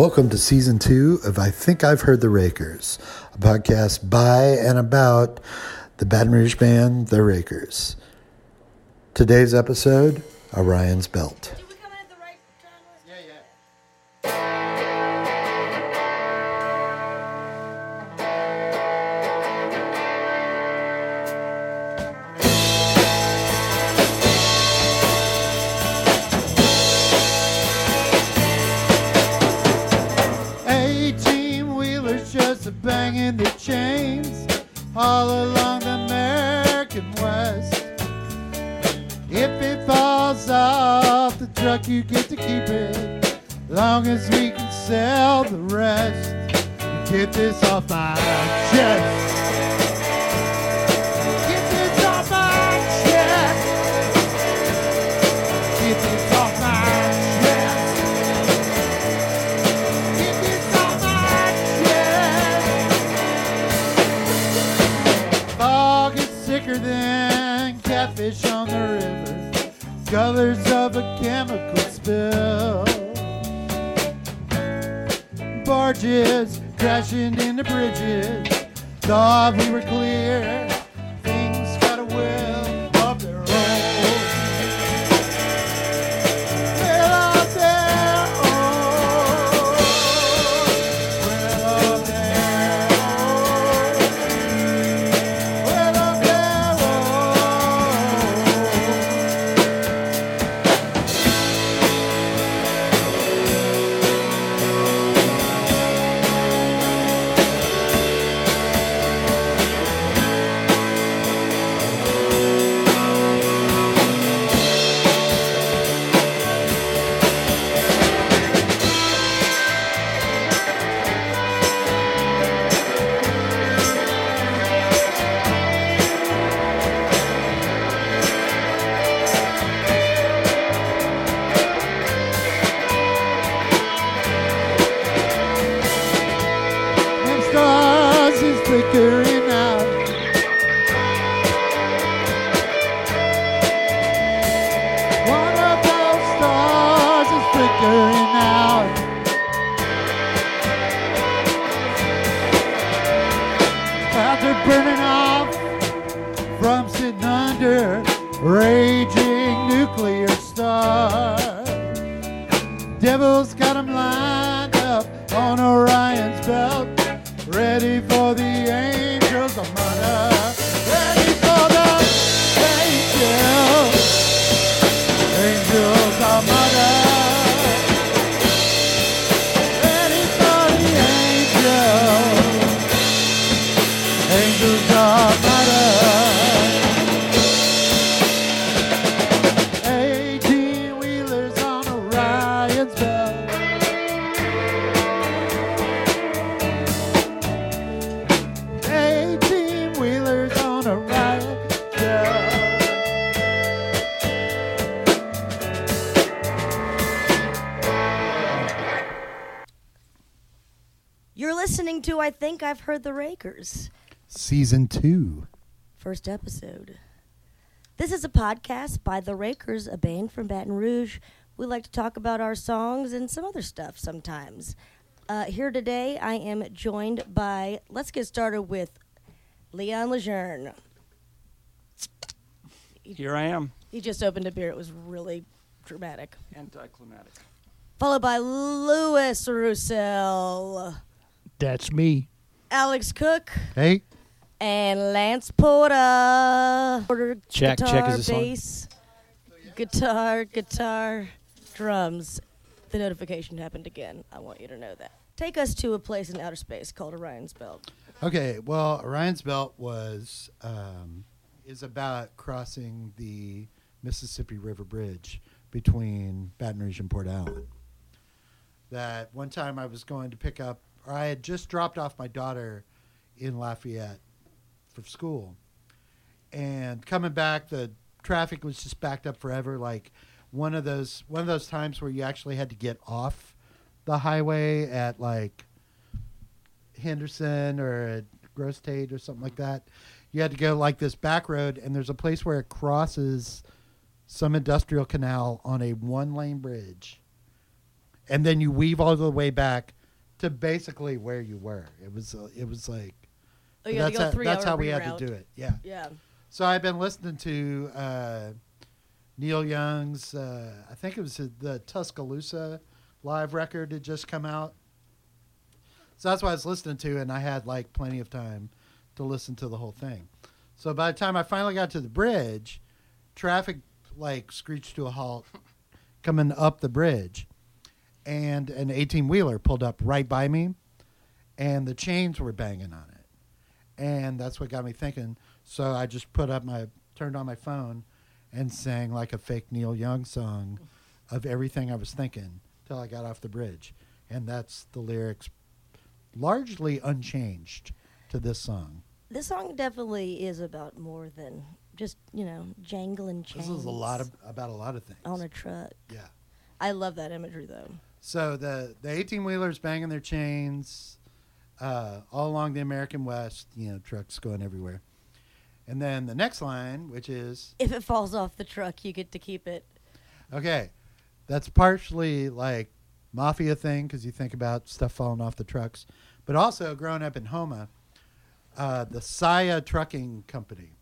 Welcome to season two of I Think I've Heard the Rakers, a podcast by and about the Baton Rouge band, The Rakers. Today's episode Orion's Belt. To I Think I've Heard the Rakers. Season two. First episode. This is a podcast by The Rakers, a band from Baton Rouge. We like to talk about our songs and some other stuff sometimes. Uh, here today, I am joined by, let's get started with Leon Lejeune. Here I am. He just opened a beer. It was really dramatic. Anticlimactic. Followed by Louis Roussel, That's me. Alex Cook, Hey, and Lance Porter. Porter Check- guitar, check is a song. bass, guitar, guitar, drums. The notification happened again. I want you to know that. Take us to a place in outer space called Orion's Belt. Okay, well, Orion's Belt was um, is about crossing the Mississippi River Bridge between Baton Rouge and Port Allen. That one time I was going to pick up, or I had just dropped off my daughter in Lafayette for school, and coming back, the traffic was just backed up forever. Like one of those one of those times where you actually had to get off the highway at like Henderson or at Grosse Tete or something like that. You had to go like this back road, and there's a place where it crosses some industrial canal on a one lane bridge. and then you weave all the way back to basically where you were. It was uh, it was like Oh, that's how, that's how we had to do it. Yeah. Yeah. So I've been listening to uh, Neil Young's. Uh, I think it was the Tuscaloosa live record had just come out. So that's what I was listening to, and I had like plenty of time to listen to the whole thing. So by the time I finally got to the bridge, traffic like screeched to a halt coming up the bridge, and an eighteen wheeler pulled up right by me, and the chains were banging on it, and that's what got me thinking. So I just put up my turned on my phone, and sang like a fake Neil Young song of everything I was thinking till I got off the bridge, and that's the lyrics, largely unchanged to this song. This song definitely is about more than just you know jangling chains. This is a lot of about a lot of things. on a truck. yeah. I love that imagery though. So the the eighteen wheelers banging their chains uh, all along the American West. You know, trucks going everywhere. And then the next line, which is If it falls off the truck, you get to keep it. okay, that's partially like mafia thing because you think about stuff falling off the trucks, but also growing up in Houma, uh, the Saia Trucking Company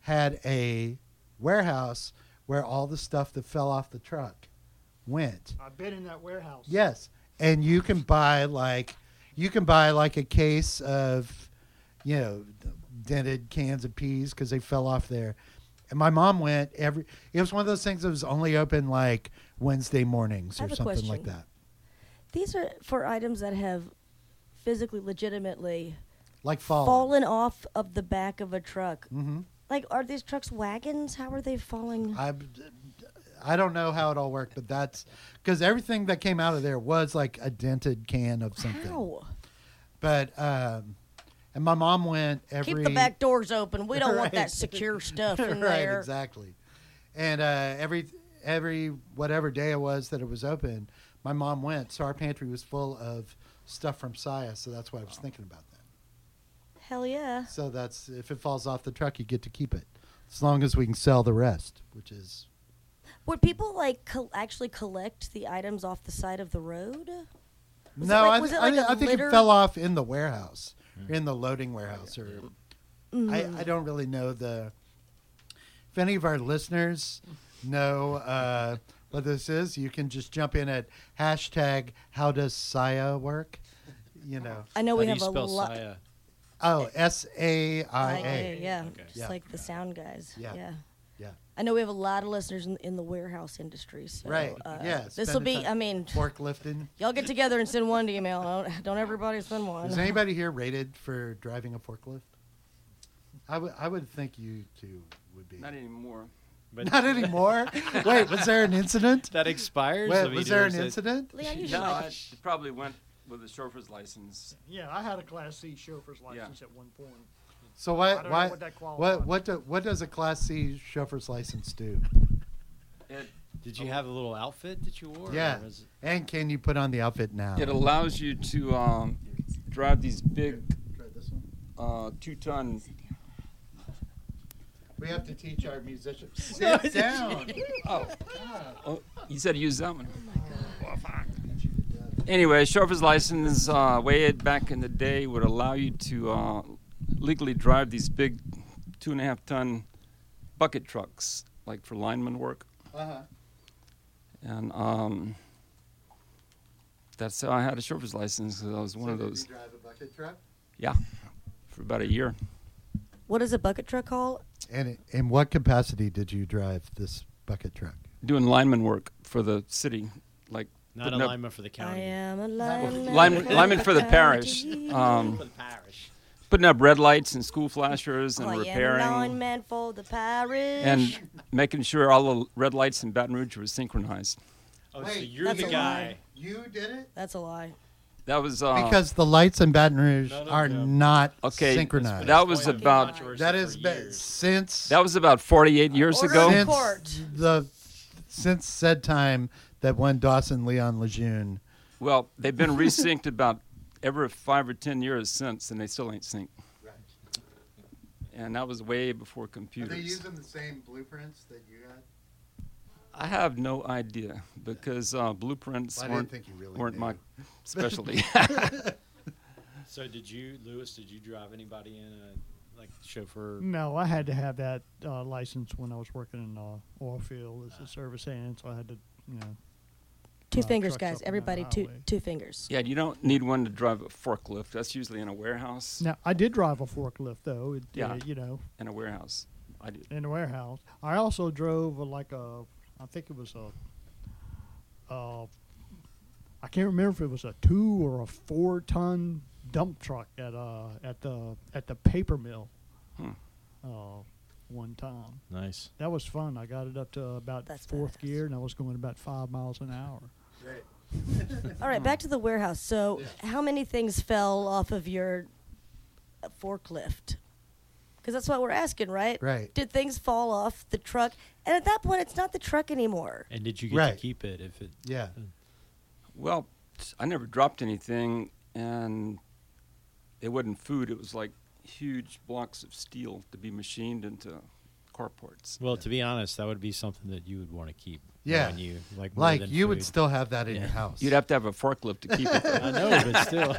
had a warehouse where all the stuff that fell off the truck went. I've been in that warehouse. Yes, and you can buy like you can buy like a case of you know dented cans of peas because they fell off there. And my mom went every. It was one of those things that was only open like Wednesday mornings or have a something like that. These are for items that have physically, legitimately Like falling. fallen off of the back of a truck. Mm-hmm. Like, are these trucks wagons? How are they falling? I, I don't know how it all worked, but that's because everything that came out of there was like a dented can of something. How? But um, and my mom went every. Keep the back doors open. We don't want that secure stuff in right, there. exactly. And uh, every every whatever day it was that it was open, my mom went. So our pantry was full of stuff from Saia. So that's why I was thinking about that. Hell yeah. So that's if it falls off the truck, you get to keep it, as long as we can sell the rest, which is Would people like col- actually collect the items off the side of the road? Was it no. like- I, was th- it like I, thi- a I think litter? it fell off in the warehouse, or in the loading warehouse, or Mm. I, I don't really know the. If any of our listeners know uh, what this is, you can just jump in at hashtag How does Saia work? You know, I know How we do have you a spell lot. Saia? oh S A I IA, A. yeah, Okay. just Yeah. like the sound guys. Yeah. yeah. Yeah. I know we have a lot of listeners in, in the warehouse industry. So, Right, Uh, yeah, This will be. I mean, Forklifting. y'all get together and send one email. Don't, don't everybody send one. Is anybody here rated for driving a forklift? I would I would think you two would be. Not anymore. But Not anymore. Wait, was there an incident? that expires. Wait, I mean, was there an is incident? Leon, you No, like I it. it probably went with a chauffeur's license. Yeah, I had a Class C chauffeur's Yeah. license at one point. So I why why what what what do, what does a Class C chauffeur's license do? It Did you have a little outfit that you wore? Yeah. was it- And can you put on the outfit now? it allows you to um, drive these big Try this one. uh, two-ton. We have to teach our musicians. Sit down. Oh, oh, you said use that one. Well, fine. Anyway, chauffeur's license uh, way back in the day would allow you to uh, legally drive these big two and a half ton bucket trucks, like for lineman work. Uh-huh. And um, that's how I had a chauffeur's license because I was one So of did those. You drive a bucket truck. Yeah, for about a year. What is a bucket truck called? And in what capacity did you drive this bucket truck? Doing lineman work for the city, like Not a putting up- lineman for the county. I am a Well, lineman. lineman, for lineman for the parish. county. Um, For the parish. Putting up red lights and school flashers and I repairing lineman for the parish. and making sure all the red lights in Baton Rouge were synchronized. Oh, so Wait, you're the guy. lie. You did it? That's a lie. That was uh, because the lights in Baton Rouge No, no, are no. not Okay, synchronized. that was Explained about- controversy that for has been years. since that was about 48 years Order ago. since the since said time that when Dawson Leon Lejeune. Well, they've been resynced about every five or ten years since, and they still ain't synced. Right. And that was way before computers. Are they using the same blueprints that you had? I have no idea because uh, blueprints I didn't weren't, think you really weren't my specialty. So did you, Louis? Did you drive anybody in a like chauffeur? No, I had to have that uh, license when I was working in uh, oil field as a service hand, so I had to, you know. Two uh, fingers, guys. up and down Everybody, two two fingers. yeah, you don't need one to drive a forklift. That's usually in a warehouse. Now I did drive a forklift though. It, Yeah. uh, you know, In a warehouse, I did. in a warehouse. I also drove a, like a, I think it was a, uh, I can't remember if it was a two or a four ton dump truck at uh at the at the paper mill. Hmm. Uh, one time. Nice. That was fun. I got it up to about That's fourth badass. gear, and I was going about five miles an hour. All right, back to the warehouse. So, how many things fell off of your uh, forklift? Because that's what we're asking, right? Right. Did things fall off the truck? And at that point, it's not the truck anymore. And did you get Right. to keep it if it? Yeah. Well, I never dropped anything, and it wasn't food. It was like huge blocks of steel to be machined into carports. Well, to be honest, that would be something that you would want to keep. Yeah. on you like more Like than you would still have that in your house. You'd have to have a forklift to keep it, I know, but still.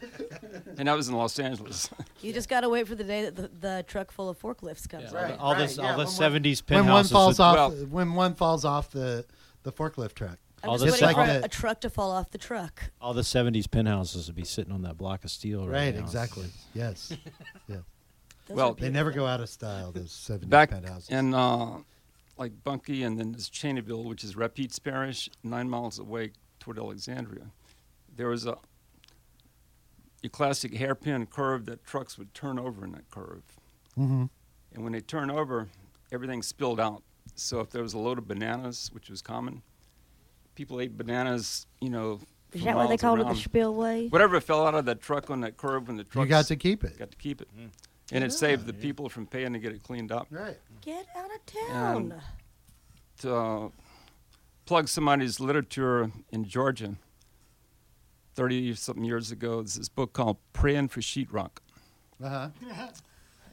and I was in Los Angeles. You just got to wait for the day that the, the truck full of forklifts comes. Yeah. Right, all right, this, yeah, all the seventies one- seventies when one falls would- off, Well- when one falls off the the forklift truck. I'm All just the waiting for sec- a, a truck to fall off the truck. all the seventies penthouses would be sitting on that block of steel. Right, Right, now. exactly. Yes. yeah. Those Well, They never go out of style. Those seventy Back penthouses. in uh, like Bunkie, and then this Cheneyville, which is Rapides Parish, nine miles away toward Alexandria. There was a your classic hairpin curve that trucks would turn over in that curve. hmm And when they turn over, everything spilled out. So if there was a load of bananas, which was common, people ate bananas, you know. Is that what they miles called it, the spillway? Whatever fell out of that truck on that curve when the truck You got to keep it. got to keep it. Mm. And it saved the Yeah. people from paying to get it cleaned up. Right. Get out of town. And- To uh, plug somebody's literature in Georgia, 30 something years ago, there's this book called Praying for Sheetrock. Uh huh.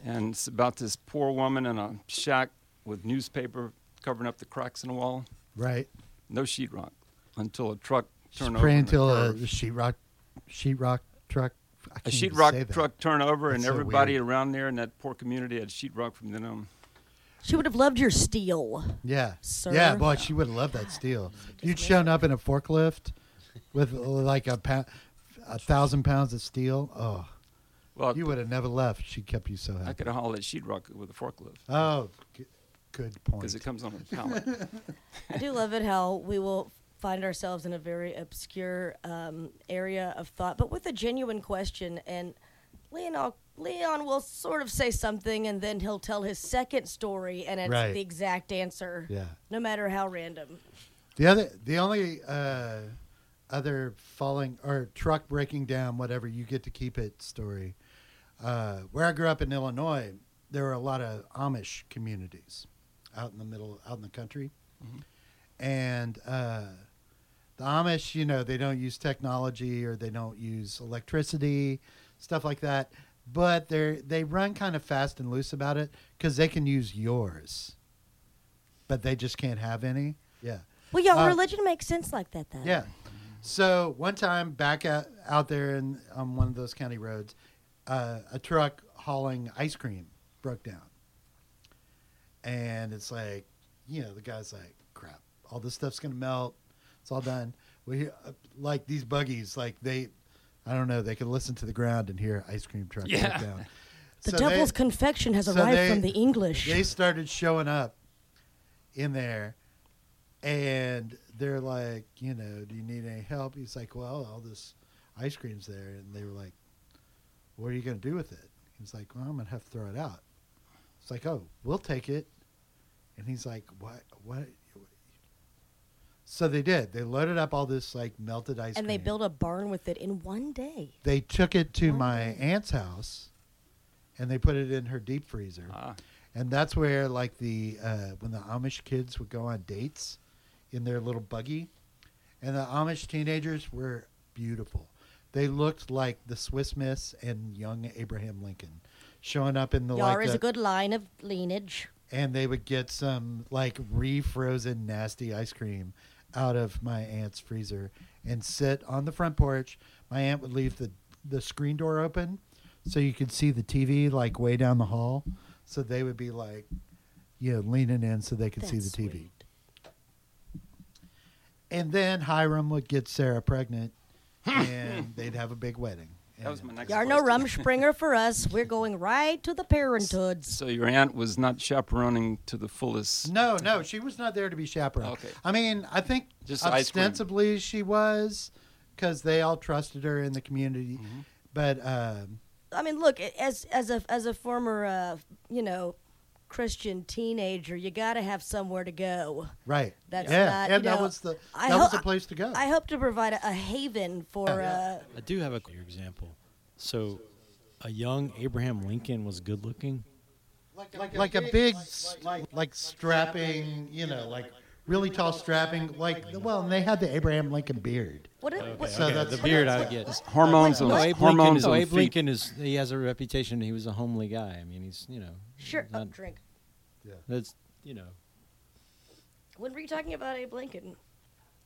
And it's about this poor woman in a shack with newspaper covering up the cracks in the wall. Right. No sheetrock until a truck Just turned pray over. in until a curve. sheetrock sheetrock truck. I a can't even say sheetrock truck turned over, and That's so everybody weird. around there in that poor community had sheetrock from then on. she would have loved your steel. Yeah. Sir. Yeah, boy, she would have loved that steel. You'd shown up in a forklift with like a pound, a thousand pounds of steel. Oh, Well, you would have never left. She kept you so happy. I could have hauled that sheetrock with a forklift Oh, good point. because it comes on a pallet. I do love it how we will find ourselves in a very obscure um, area of thought, but with a genuine question. And Leon, Leon will sort of say something, and then he'll tell his second story, and it's Right. the exact answer, yeah. no matter how random. The other, the only uh, other falling or truck breaking down, whatever you get to keep it story. Uh, where I grew up in Illinois, there were a lot of Amish communities out in the middle, out in the country, Mhm. and uh, the Amish, you know, they don't use technology or they don't use electricity, stuff like that. But they they run kind of fast and loose about it because they can use yours, but they just can't have any. Yeah. Well, y'all, Uh, religion makes sense like that, then. Yeah. So one time back out, out there in on one of those county roads, uh, a truck hauling ice cream broke down, and it's like, you know, the guy's like, "Crap, all this stuff's gonna melt. It's all done." We uh, like these buggies, like they, I don't know, they can listen to the ground and hear ice cream truck Yeah. break down. The So devil's they- confection has so arrived they- from the English. they started showing up in there and they're like you know do you need any help he's like well all this ice cream's there and they were like what are you going to do with it he's like well i'm going to have to throw it out it's like oh we'll take it and he's like what what so they did they loaded up all this like melted ice and cream they built a barn with it in one day. they took it to One my day. aunt's house and they put it in her deep freezer Ah, and that's where like the uh, when the Amish kids would go on dates in their little buggy, and the Amish teenagers were beautiful. They looked like the Swiss Miss and young Abraham Lincoln, showing up in the Yar like is the, a good line of lineage. and they would get some like refrozen nasty ice cream out of my aunt's freezer and sit on the front porch. My aunt would leave the the screen door open so you could see the TV like way down the hall. So they would be like, you know, leaning in so they could see the TV. sweet. And then Hiram would get Sarah pregnant, and they'd have a big wedding. That was my And- next Yar no question. Rumspringa for us. We're going right to the parenthoods. So your aunt was not chaperoning to the fullest. No, no, she was not there to be chaperone. Okay. I mean, I think Just ostensibly she was, because they all trusted her in the community. Mm-hmm. But um, I mean, look, as as a as a former uh, you know Christian teenager, you got to have somewhere to go. right, That's yeah, not, and you that was the I that was ho- the place to go. I hope to provide a, a haven for. Uh, I do have a clear example. So, a young Abraham Lincoln was good looking. like a big, s- like strapping, you know, like really tall strapping, like well, and they had the Abraham Lincoln beard. what? It, what So okay, that's- the beard I get. Hormones No, on Abe Lincoln, hormones is, on Abe feet. Lincoln is he has a reputation. He was a homely guy. I mean, he's you know sure. he's Oh, not- drink. Yeah. That's you know. When were you talking about Abe Lincoln?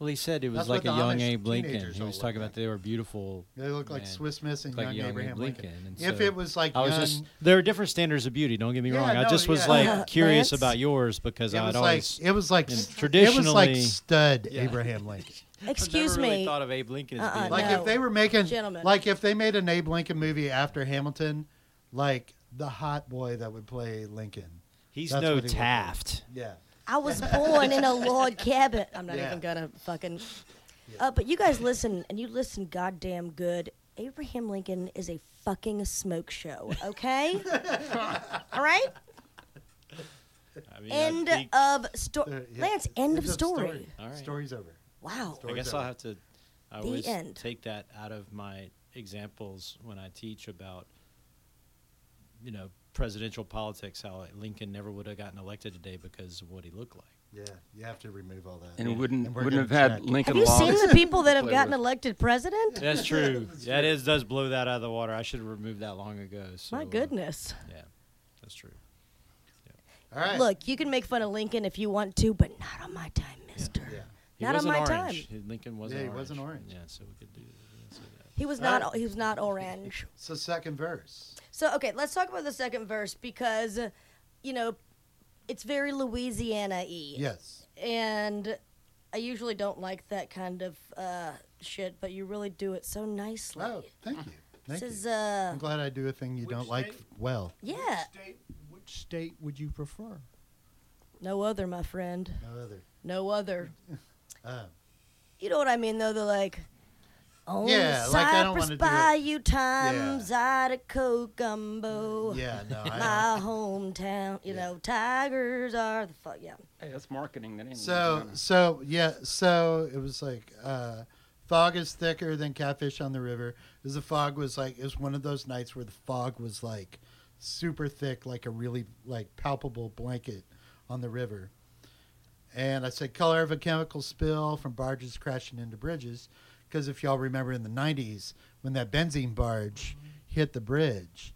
Well, he said it was That's like a what the young Amish Abe Lincoln. teenagers He all was look talking like. about they were beautiful. They look like man. Swiss Miss and Like young, young Abe Abraham Lincoln. Lincoln, and If so it was like I was young, just there are different standards of beauty. Don't get me Yeah, wrong. I no, just was yeah. like curious Lance? about yours because it I'd was like always it was like and s- it was like traditionally- stud Yeah. Abraham Lincoln. Excuse never really me. thought of Abe Lincoln as Uh-uh, being Like No. if they were making Gentlemen. like if they made an Abe Lincoln movie after Hamilton, like the hot boy that would play Lincoln. he's That's no what he looked like. Taft. Yeah. I was born in a log cabin. I'm not Yeah. even gonna fucking. Uh, but you guys listen, and you listen goddamn good. Abraham Lincoln is a fucking smoke show. Okay. All right. I mean, End I, think- of story. Uh, yeah. Lance. End of It's a story. All right. Story's over. Wow. I Story's guess over. I'll have to. I The always end. take that out of my examples when I teach about, you know, presidential politics. How Lincoln never would have gotten elected today because of what he looked like. Yeah, you have to remove all that. And it wouldn't And wouldn't have gonna had check. Lincoln Have you Logs. seen the people that have gotten with. elected president? That's true. that is does blow that out of the water. I should have removed that long ago. So, My uh, goodness. yeah, that's true. All right. Look, you can make fun of Lincoln if you want to, but not on my time, Mister. Yeah. He Not on my orange. time. Lincoln wasn't Yeah, he orange. wasn't orange. Yeah, so we could do, we can say that. He was not. right. He was not orange. So second verse. So okay, let's talk about the second verse because, uh, you know, it's very Louisiana-y. Yes. And I usually don't like that kind of uh, shit, but you really do it so nicely. Oh, thank you. Thank this is you. uh, I'm glad I do a thing you don't like well. yeah, State, which state would you prefer? no other, my friend, No other. no other. Uh, You know what I mean, though? They're like, on Yeah, the like, I don't Cypress wanna do it. Bayou times out of Cocumbo. yeah, no. I My hometown, you Yeah. know, tigers are the fuck. Yeah. Hey, that's marketing. That ain't So Louisiana. so yeah so it was like uh, fog is thicker than catfish on the river. Because the fog was like it was one of those nights where the fog was like super thick, like a really like palpable blanket on the river. And I said color of a chemical spill from barges crashing into bridges. Because if y'all remember in the '90s when that benzene barge hit the bridge,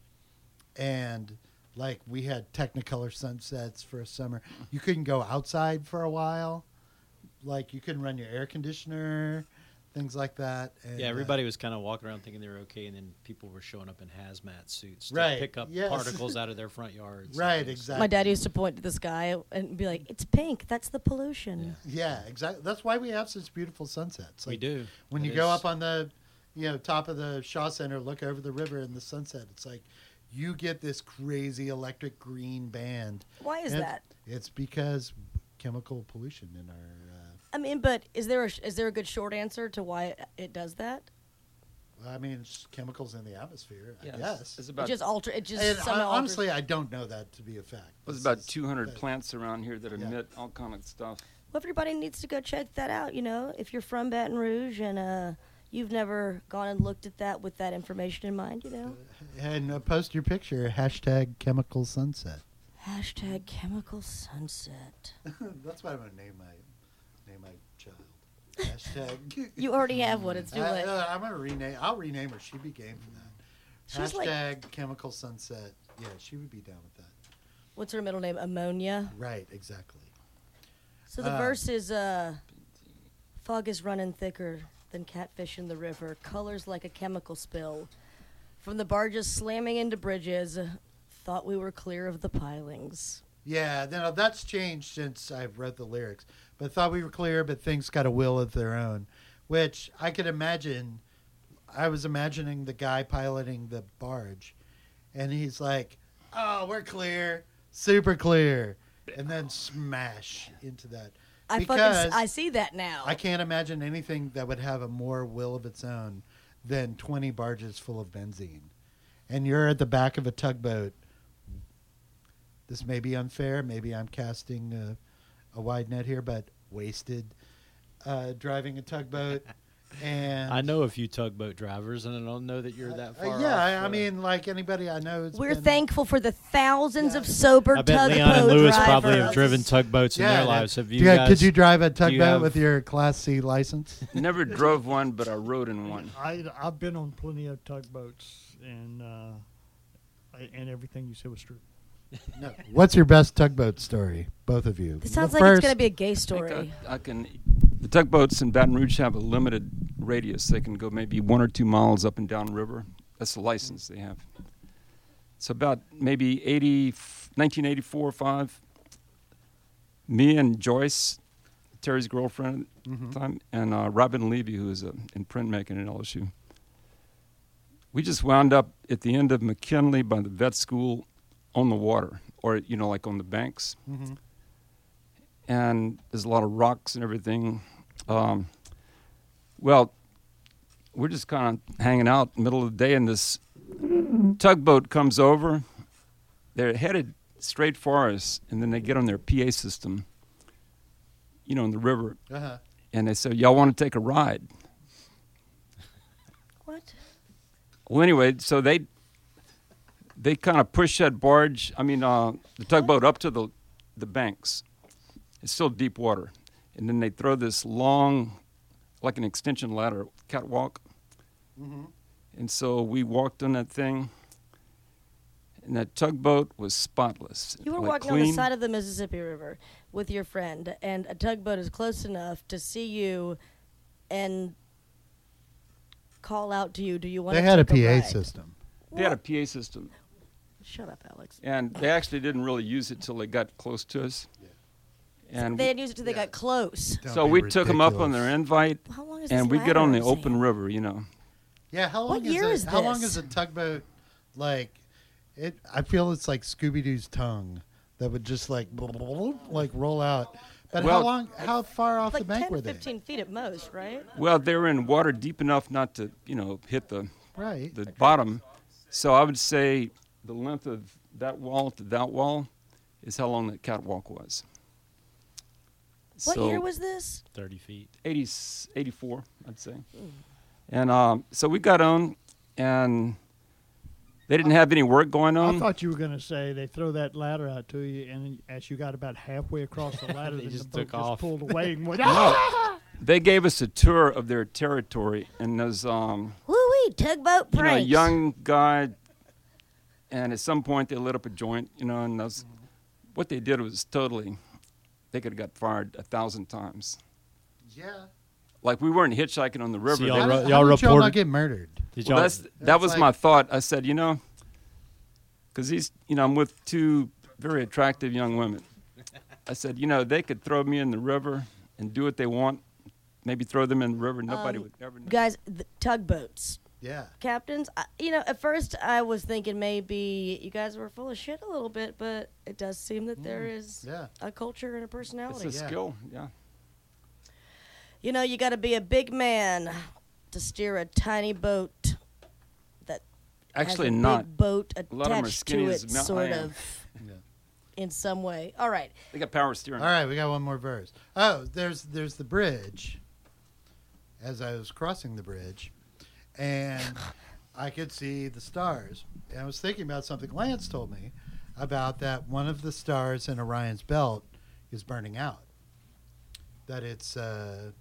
and like we had technicolor sunsets for a summer you couldn't go outside for a while. Like you couldn't run your air conditioner things like that and, Yeah, uh, everybody was kind of walking around thinking they were okay, and then people were showing up in hazmat suits to Right, pick up yes. particles out of their front yards. Right, exactly. My dad used to point to the sky and be like, "It's pink. That's the pollution." yeah exactly that's why we have such beautiful sunsets we do. when It you go up on the you know top of the shaw center look over the river and the sunset it's like you get this crazy electric green band Why is And that? it's because chemical pollution in our uh, I mean, but is there a, is there a good short answer to why it, it does that? I mean, it's chemicals in the atmosphere. I guess. it's, it's It about just alter. It just And I, somehow alters- honestly, I don't know that to be a fact. there's about is- 200 but- plants around here that Yeah. emit all kind of stuff. Well, everybody needs to go check that out. You know, if you're from Baton Rouge and uh, you've never gone and looked at that with that information in mind, you know, And uh, post your picture. Hashtag chemical sunset. hashtag chemical sunset. That's what I'm gonna name my name my child. Hashtag. You already have one. It's too I, late. uh, I'm gonna rename. I'll rename her. She'd be game for that. Like- Hashtag chemical sunset. Yeah, she would be down with that. What's her middle name? Ammonia. Right, exactly. So the Uh, verse is uh, fog is running thicker than catfish in the river, colors like a chemical spill. From the barges slamming into bridges, thought we were clear of the pilings. Yeah, no, that's changed since I've read the lyrics. But thought we were clear, but things got a will of their own, which I could imagine. I was imagining the guy piloting the barge, and he's like, "Oh, we're clear, super clear," and then smash into that. I fucking Because I see that now. I can't imagine anything that would have a more will of its own than 20 barges full of benzene. And you're at the back of a tugboat. This may be unfair. Maybe I'm casting a, a wide net here, but wasted uh, driving a tugboat. And I know a few tugboat drivers, and I don't know that you're that Uh, far. yeah, off, I, I uh, mean, like anybody I know. We're been- thankful for the thousands Yeah. of sober I bet Leon and Louis probably have driven tugboats in their that- lives. Have you yeah, guys? could you drive a do you tugboat have- with your Class C license? Never drove one, but I rode in one. I I've been on plenty of tugboats, and uh, I, and everything you said was true. No. What's your best tugboat story, both of you? This sounds The like it's first- going to be a gay story. I, I can. The tugboats in Baton Rouge have a limited radius. They can go maybe one or two miles up and down river. That's the license they have. It's about maybe 80, 1984 or 5. Me and Joyce, Terry's girlfriend at Mhm. the time, and uh, Robin Levy, who is uh, in printmaking at LSU. We just wound up at the end of McKinley by the vet school on the water, or, you know, like on the banks Mhm. and there's a lot of rocks and everything. Um, well, we're just kind of hanging out middle of the day, and this tugboat comes over. They're headed straight for us, and then they get on their PA system, you know, in the river, Uh-huh. and they say, "Y'all want to take a ride?" What? Well, anyway, so they they kind of push that barge, I mean, uh, the tugboat up to the the banks. It's still deep water, and then they throw this long, like an extension ladder catwalk, Mhm. and so we walked on that thing. And that tugboat was spotless. You were like walking on the side of the Mississippi River with your friend, and a tugboat is close enough to see you and call out to you. Do you want They to had a take PA ride? system. They had a PA system, Shut up, Alex. and they actually didn't really use it till they got close to us. Yeah. And they had used it till they Yeah. got close. Don't so be we took them up on their invite, How long is and we get on the ladder, open saying? river, you know. Yeah, how long What year is, is it, How long is a tugboat like? It. I feel it's like Scooby Doo's tongue that would just like like roll out. But how long? How far off Like the bank 10, were they? 15 feet at most, right? Well, they were in water deep enough not to, you know, hit the Right. the bottom. So I would say the length of that wall to that wall is how long that catwalk was. What so year was this? Thirty feet. 80, 84, I'd say. And um, so we got on, and they didn't have any work going on. I thought you were going to say they throw that ladder out to you, and as you got about halfway across the ladder, They just the boat took just off. pulled away and went. No. they gave us a tour of their territory, and those um, Woo wee, tugboat you know, a young guy, and at some point they lit up a joint, you know, and those, what they did was totally, they could have got fired a thousand times. Yeah. Like we weren't hitchhiking on the river. So y'all How, ro- did- y'all how did y'all not reported- get murdered? Did well, y'all? that's, that was like- my thought. I said, you know, because these, you know, I'm with two very attractive young women. I said, you know, they could throw me in the river and do what they want. Maybe throw them in the river. Nobody Um, would ever know. Guys, the tugboats. Yeah. Captains, I, you know, at first I was thinking maybe you guys were full of shit a little bit, but it does seem that there mm. is Yeah. a culture and a personality. It's a Yeah. skill. Yeah. You know, you got to be a big man to steer a tiny boat that Actually, has a not. big boat lot of 'em are attached skinny to it, Mount sort oh, of, Yeah. in some way. All right, They got power steering. All right, we got one more verse. Oh, there's there's the bridge. As I was crossing the bridge, and I could see the stars. And I was thinking about something Lance told me about that one of the stars in Orion's belt is burning out. That it's uh,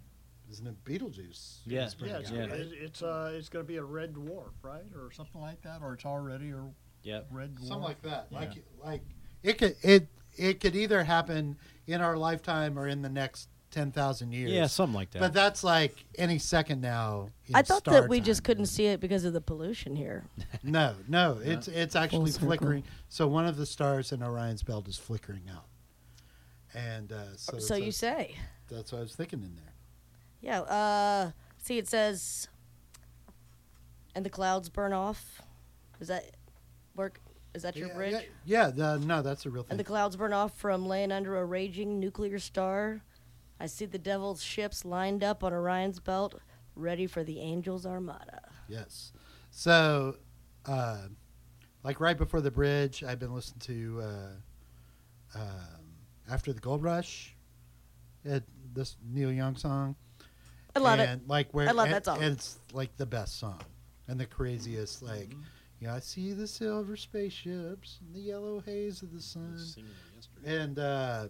isn't it Betelgeuse? Yeah. is burning Yeah, it's, out, Yeah. right? it- it's uh, it's going to be a red dwarf, right, or something like that, or it's already or Yep. red dwarf. Something like that. Yeah. Like like it could it it could either happen in our lifetime or in the next ten thousand years. Yeah, something like that. But that's like any second now. in I thought star that we time. just couldn't see it because of the pollution here. No, no, it's it's actually flickering. So one of the stars in Orion's belt is flickering out, and uh, so so you that's, say. that's what I was thinking in there. Yeah. Uh, see, it says, and the clouds burn off. Is that work? Is that your yeah, bridge? Yeah, yeah the, no, that's a real thing. And the clouds burn off from laying under a raging nuclear star. I see the devil's ships lined up on Orion's belt, ready for the angels' armada. Yes. So, uh, like right before the bridge, I've been listening to uh, um, After the Gold Rush, it, this Neil Young song. I love it. Like where I love and- that song. and it's like the best song and the craziest. Like, Mm-hmm. you know, I see the silver spaceships and the yellow haze of the sun, and uh,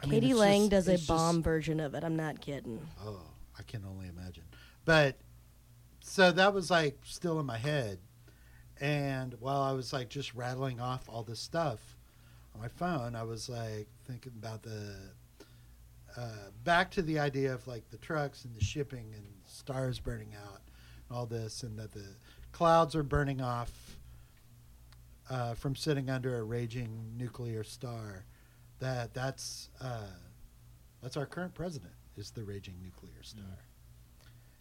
I Katie it's Lang just- does a just- bomb version of it. I'm not kidding. Oh, I can only imagine. But so that was like still in my head. And while I was like just rattling off all this stuff on my phone, I was like thinking about the uh, back to the idea of like the trucks and the shipping and stars burning out and all this, and that the clouds are burning off uh, from sitting under a raging nuclear star. That that's uh, that's our current president is the raging nuclear star.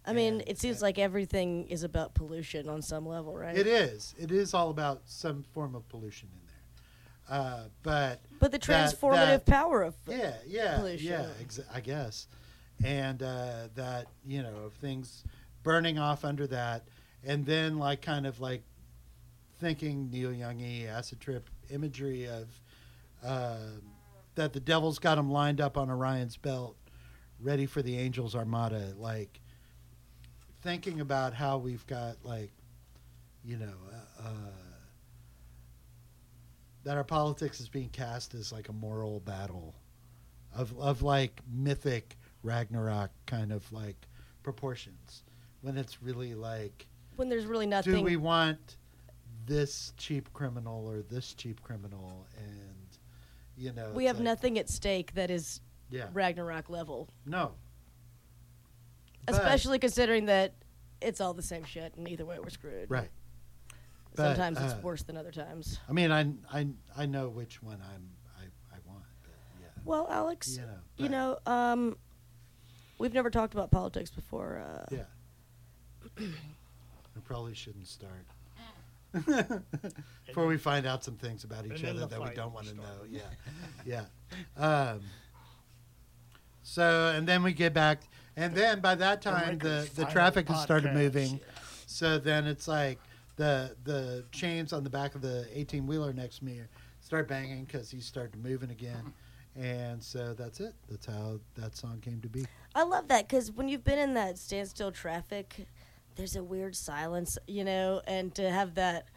I mean, And it seems that- like everything is about pollution on some level, right? It is. It is all about some form of pollution in there. Uh, but But the that- transformative that- power of yeah, yeah, pollution. yeah, exa- I guess, and uh, that you know of things burning off under that, and then like kind of like thinking Neil Youngy acid trip imagery of uh, that the devil's got him lined up on Orion's belt, ready for the angels' armada. Like thinking about how we've got like, you know. Uh, uh, that our politics is being cast as like a moral battle of of like mythic Ragnarok kind of like proportions when it's really like when there's really nothing. do we want this cheap criminal or this cheap criminal and you know we have like- nothing at stake that is yeah Ragnarok level, no But- especially considering that it's all the same shit, and either way we're screwed. right But, Sometimes it's uh, worse than other times. I mean I I I know which one I'm I, I want yeah Well, Alex, you know you know, um, we've never talked about politics before. Uh, Yeah. I probably shouldn't start. Before we find out some things about each other that we don't want to know. Yeah. Yeah. Um, so, and then we get back, and then by that time, the, Lakers the traffic has started podcast. moving. So then it's like the the chains on the back of the 18 wheeler next to me start banging because he's started moving again. And so that's it. That's how that song came to be. I love that because when you've been in that standstill traffic, there's a weird silence, you know, and to have that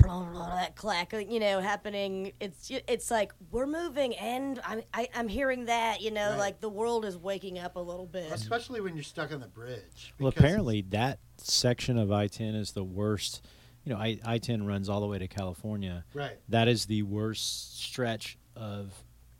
that clack, you know, happening, it's it's like we're moving, and I'm I, I'm hearing that, you know, Right. like the world is waking up a little bit. Especially when you're stuck on the bridge. Well, apparently that section of I-10 is the worst. You know, I- I-10 runs all the way to California. Right. That is the worst stretch of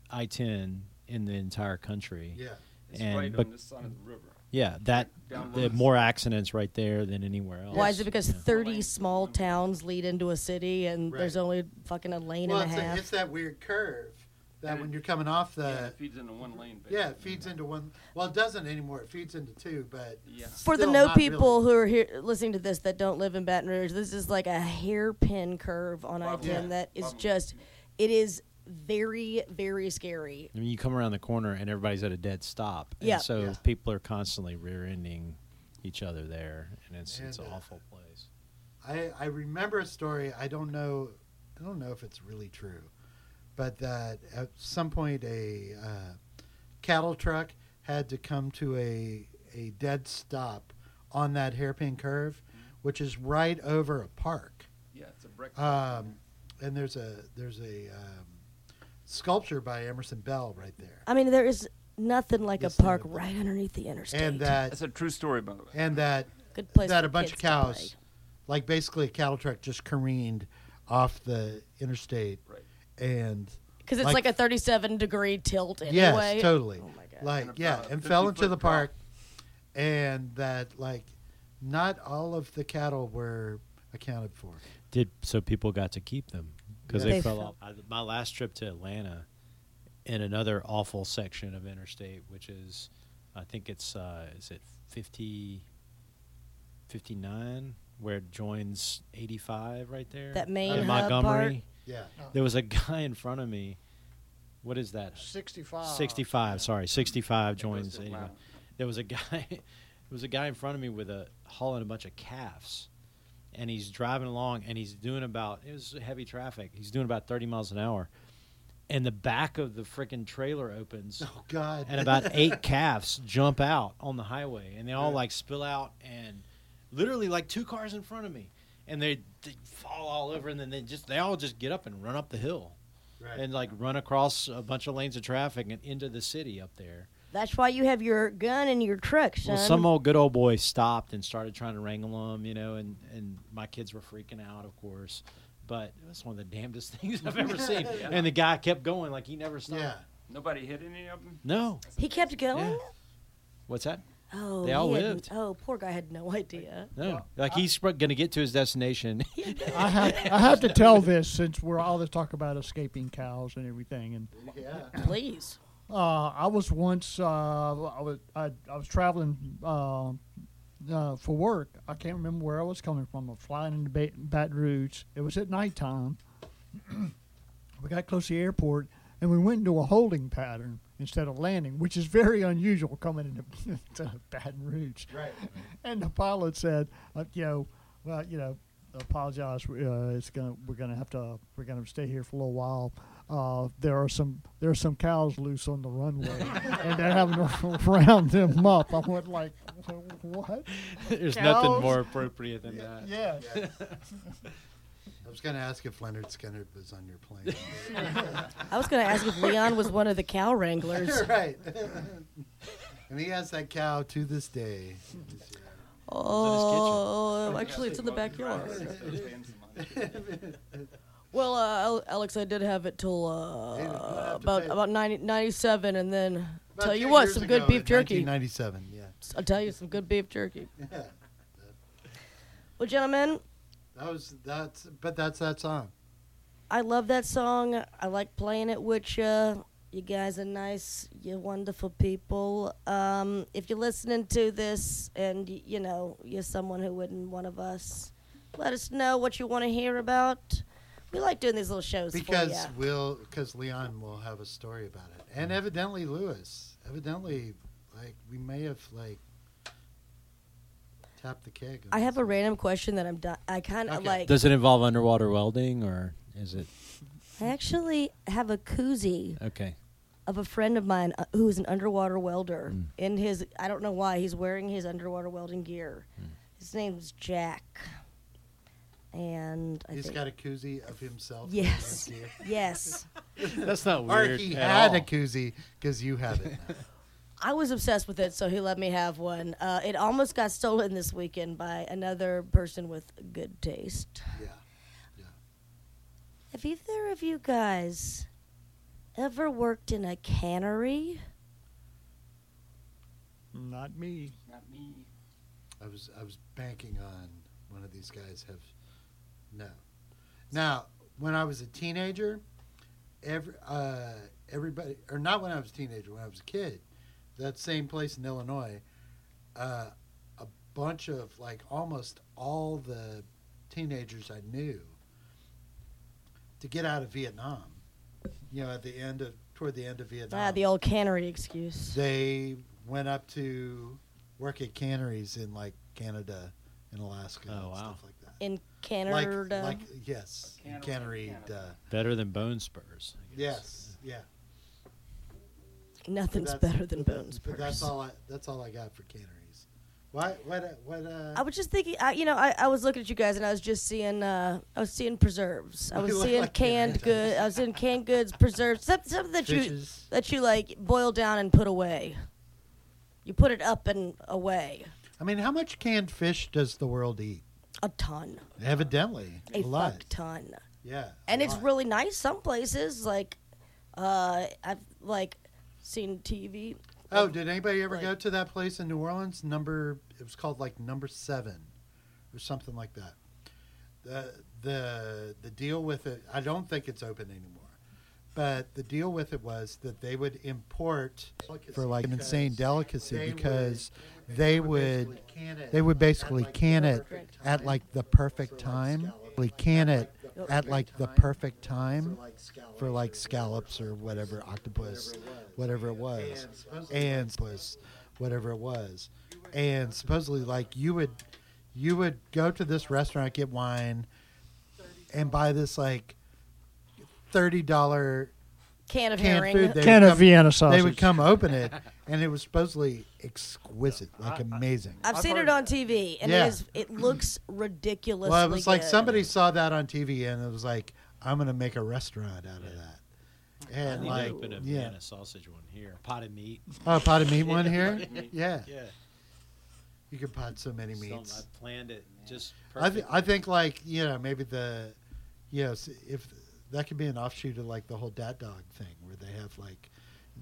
I-10 in the entire country. Yeah. It's And right but- on this side of the river. Yeah, that Down the low. more accidents right there than anywhere else. Why is it because Yeah. 30 small towns lead into a city and there's only fucking a lane Well, and a it's, half? it's that weird curve that And when you're coming off the yeah, it feeds into one lane. Basically. yeah, it feeds into one. Well, it doesn't anymore. It feeds into two, but Yeah. For the still no not people really. who are here listening to this that don't live in Baton Rouge, this is like a hairpin curve on I Probably. ten Yeah. that is Probably. just it is very very scary. I mean, you come around the corner and everybody's at a dead stop. And Yeah. So Yeah. people are constantly rear-ending each other there, and it's it's an uh, awful place. I I remember a story. I don't know. I don't know if it's really true, but that at some point a uh, cattle truck had to come to a a dead stop on that hairpin curve, which is right over a park. Yeah, it's a brick. Um, and there's a there's a um, sculpture by Emerson Bell right there, I mean, there is nothing like This a park side of right underneath the interstate. and that That's a true story, by the way. and that good place that for a bunch of kids to play. cows, like basically a cattle truck, just careened off the interstate Right. and Because it's Like- like, a 37 degree tilt anyway. yes, totally. Oh my god. Like And yeah, about a and 50 fell into foot the drop. park, and that like not all of the cattle were accounted for. Did so people got to keep them because Yeah. they, They fell fell- off. I, my last trip to Atlanta, in another awful section of interstate, which is, I think it's uh, is it 50, 59, where it joins eighty five right there. That main in hub Montgomery. Yeah. There was a guy in front of me. What is that? 65. 65 sorry 65 joins to anyway. Atlanta. there was a guy there was a guy in front of me with a hauling a bunch of calves and he's driving along and he's doing about it was heavy traffic he's doing about 30 miles an hour and the back of the freaking trailer opens Oh God. and about eight calves jump out on the highway and they all like spill out and literally like two cars in front of me and they, they fall all over and then they just they all just get up and run up the hill Right. and like run across a bunch of lanes of traffic and into the city up there. That's why you have your gun in your truck, son. Well, some old good old boy stopped and started trying to wrangle them, you know, and and my kids were freaking out, of course. But it was one of the damnedest things I've ever seen. And the guy kept going like he never stopped. yeah. Nobody hit any of them. No. he kept going. Yeah. What's that? Oh, They all lived. oh, poor guy had no idea. No. like he's going to get to his destination. I have, I have to tell this since we're all this talk about escaping cows and everything. And Yeah. Please. Uh, I was once uh, I was I, I was traveling uh, uh, for work. I can't remember where I was coming from. I was flying into ba- Baton Rouge. It was at nighttime. we got close to the airport, and we went into a holding pattern instead of landing, which is very unusual coming into to Baton Rouge. Right. And the pilot said, uh, you know, well, you know, apologize. Uh, it's gonna we're gonna have to we're gonna stay here for a little while. Uh, there are some there are some cows loose on the runway, and they're having to round them up. I went like, what? There's Cows? nothing more appropriate than that. Yeah. I was going to ask if Lynyrd Skynyrd was on your plane. I was going to ask if Leon was one of the cow wranglers. right. and he has that cow to this day. Oh, actually, it's in the backyard. Well, uh, Alex, I did have it till uh, about about 90, 97, and then About tell you what, some good beef jerky. 97, yeah. I'll tell you some good beef jerky. yeah. Well, gentlemen, That was that's but that's that song. I love that song. I like playing it with you. You guys are nice. You're wonderful people. Um, if you're listening to this and you know you're someone who isn't one of us, let us know what you want to hear about. We like doing these little shows Because for you. we'll because Leon will have a story about it. And evidently Louis. Evidently like we may have like tapped the keg. I have a this. random question that I'm done. I kind of Okay. like. Does it involve underwater welding or is it I actually have a koozie okay? of a friend of mine uh, who is an underwater welder. Mm. In his, I don't know why he's wearing his underwater welding gear. Mm. His name's Jack, and I He's think got a koozie of himself. Yes. in his gear. yes, That's not weird. Or weird. he at had all. a koozie because you have it. now. I was obsessed with it, so he let me have one. Uh, it almost got stolen this weekend by another person with good taste. Yeah. yeah. Have either of you guys ever worked in a cannery? Not me. Not me. I was I was banking on one of these guys have no. Now, when I was a teenager, every uh, everybody or not when I was a teenager, when I was a kid, that same place in Illinois, uh, a bunch of like almost all the teenagers I knew to get out of Vietnam. You know, at the end of toward the end of Vietnam, Ah, the old cannery excuse. they went up to work at canneries in like Canada and Alaska Oh, and wow. stuff like that. In Like, Canada. like yes, Canada, cannery. Canada. Uh, Better than bone spurs. I guess. yes, yeah. Nothing's better than but bones. But that's all. I, that's all I got for canneries. What? What? uh, What? Uh, I was just thinking, I, you know, I, I was looking at you guys and I was just seeing, uh, I was seeing preserves. I was seeing like canned Canada. good. I was seeing canned goods, preserves, something, something that you that you like boil down and put away. You put it up and away. I mean, how much canned fish does the world eat? A ton, Evidently, a a lot. ton. Yeah. and it's lot. really nice. Some places like uh, I've like seen TV. Oh, did anybody ever like- go to that place in New Orleans? Number it was called like number seven, or something like that. The the the deal with it, I don't think it's open anymore. But the deal with it was that they would import for like an insane delicacy because they would they would basically can it at like the perfect time. They can it at like the perfect time for like scallops or whatever octopus, whatever it was, and whatever it was, and supposedly like you would you would go to this restaurant get wine and buy this like thirty dollar Can of canned herring. food. They Can would of come- Vienna sausage. They would come open it, and it was supposedly exquisite, like amazing. I've, I've seen heard- it on TV, and Yeah. it is. It looks ridiculously. Well, it was like good. somebody saw that on TV, and it was like, I'm gonna make a restaurant out of that. I And need like, to open a yeah, Vienna sausage one here. Potted meat. oh, potted meat one here. Yeah, Yeah. you could pot so many Some- meats. I planned it just I, perfect. th- I think like you know maybe the, you know, s- if that could be an offshoot of like the whole dat dog thing where they have like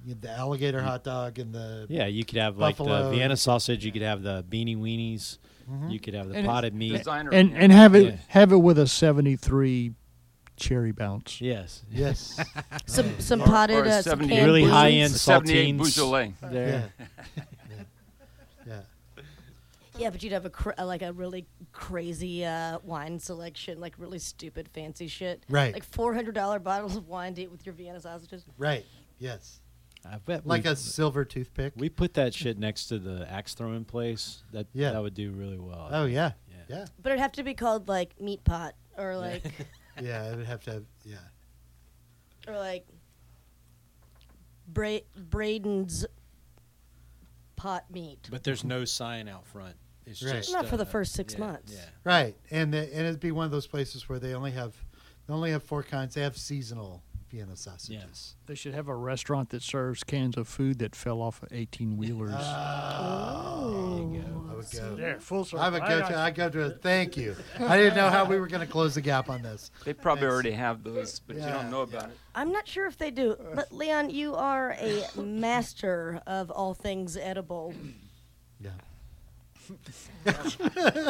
you know, the alligator hot dog and the yeah, you could have like the Vienna sausage. You could have the beanie weenies. Mhm. You could have the And potted meat. Designer. and and have it Yeah. have it with a 73 cherry bounce. Yes. yes, some some Or- potted or a uh, some Really high-end The 78 saltines. Beaujolais. There. yeah. Yeah, but you'd have a cr- uh, like a really crazy uh, wine selection, like really stupid fancy shit. Right. Like four hundred dollar bottles of wine to eat with your Vienna sausages. right, yes, I bet like we, a silver toothpick. we put that shit next to the axe throwing place. That Yeah. that would do really well. oh yeah, Yeah. yeah, But it'd have to be called like meat pot or like yeah. It would have to have yeah. or like Bra- Braden's pot meat. But there's no sign out front. It's Right. just Not for the uh, first six yeah, months. Yeah. Right, and the, and it'd be one of those places where they only have they only have four kinds. They have seasonal Vienna sausages. They should have a restaurant that serves cans of food that fell off of 18 wheelers. Oh, I would go. there, full circle. I would go to. I go to. Thank you. I didn't know how we were going to close the gap on this. They probably Thanks. already have those, but you don't know about it. I'm not sure if they do. But Leon, you are a master of all things edible. Yeah. Get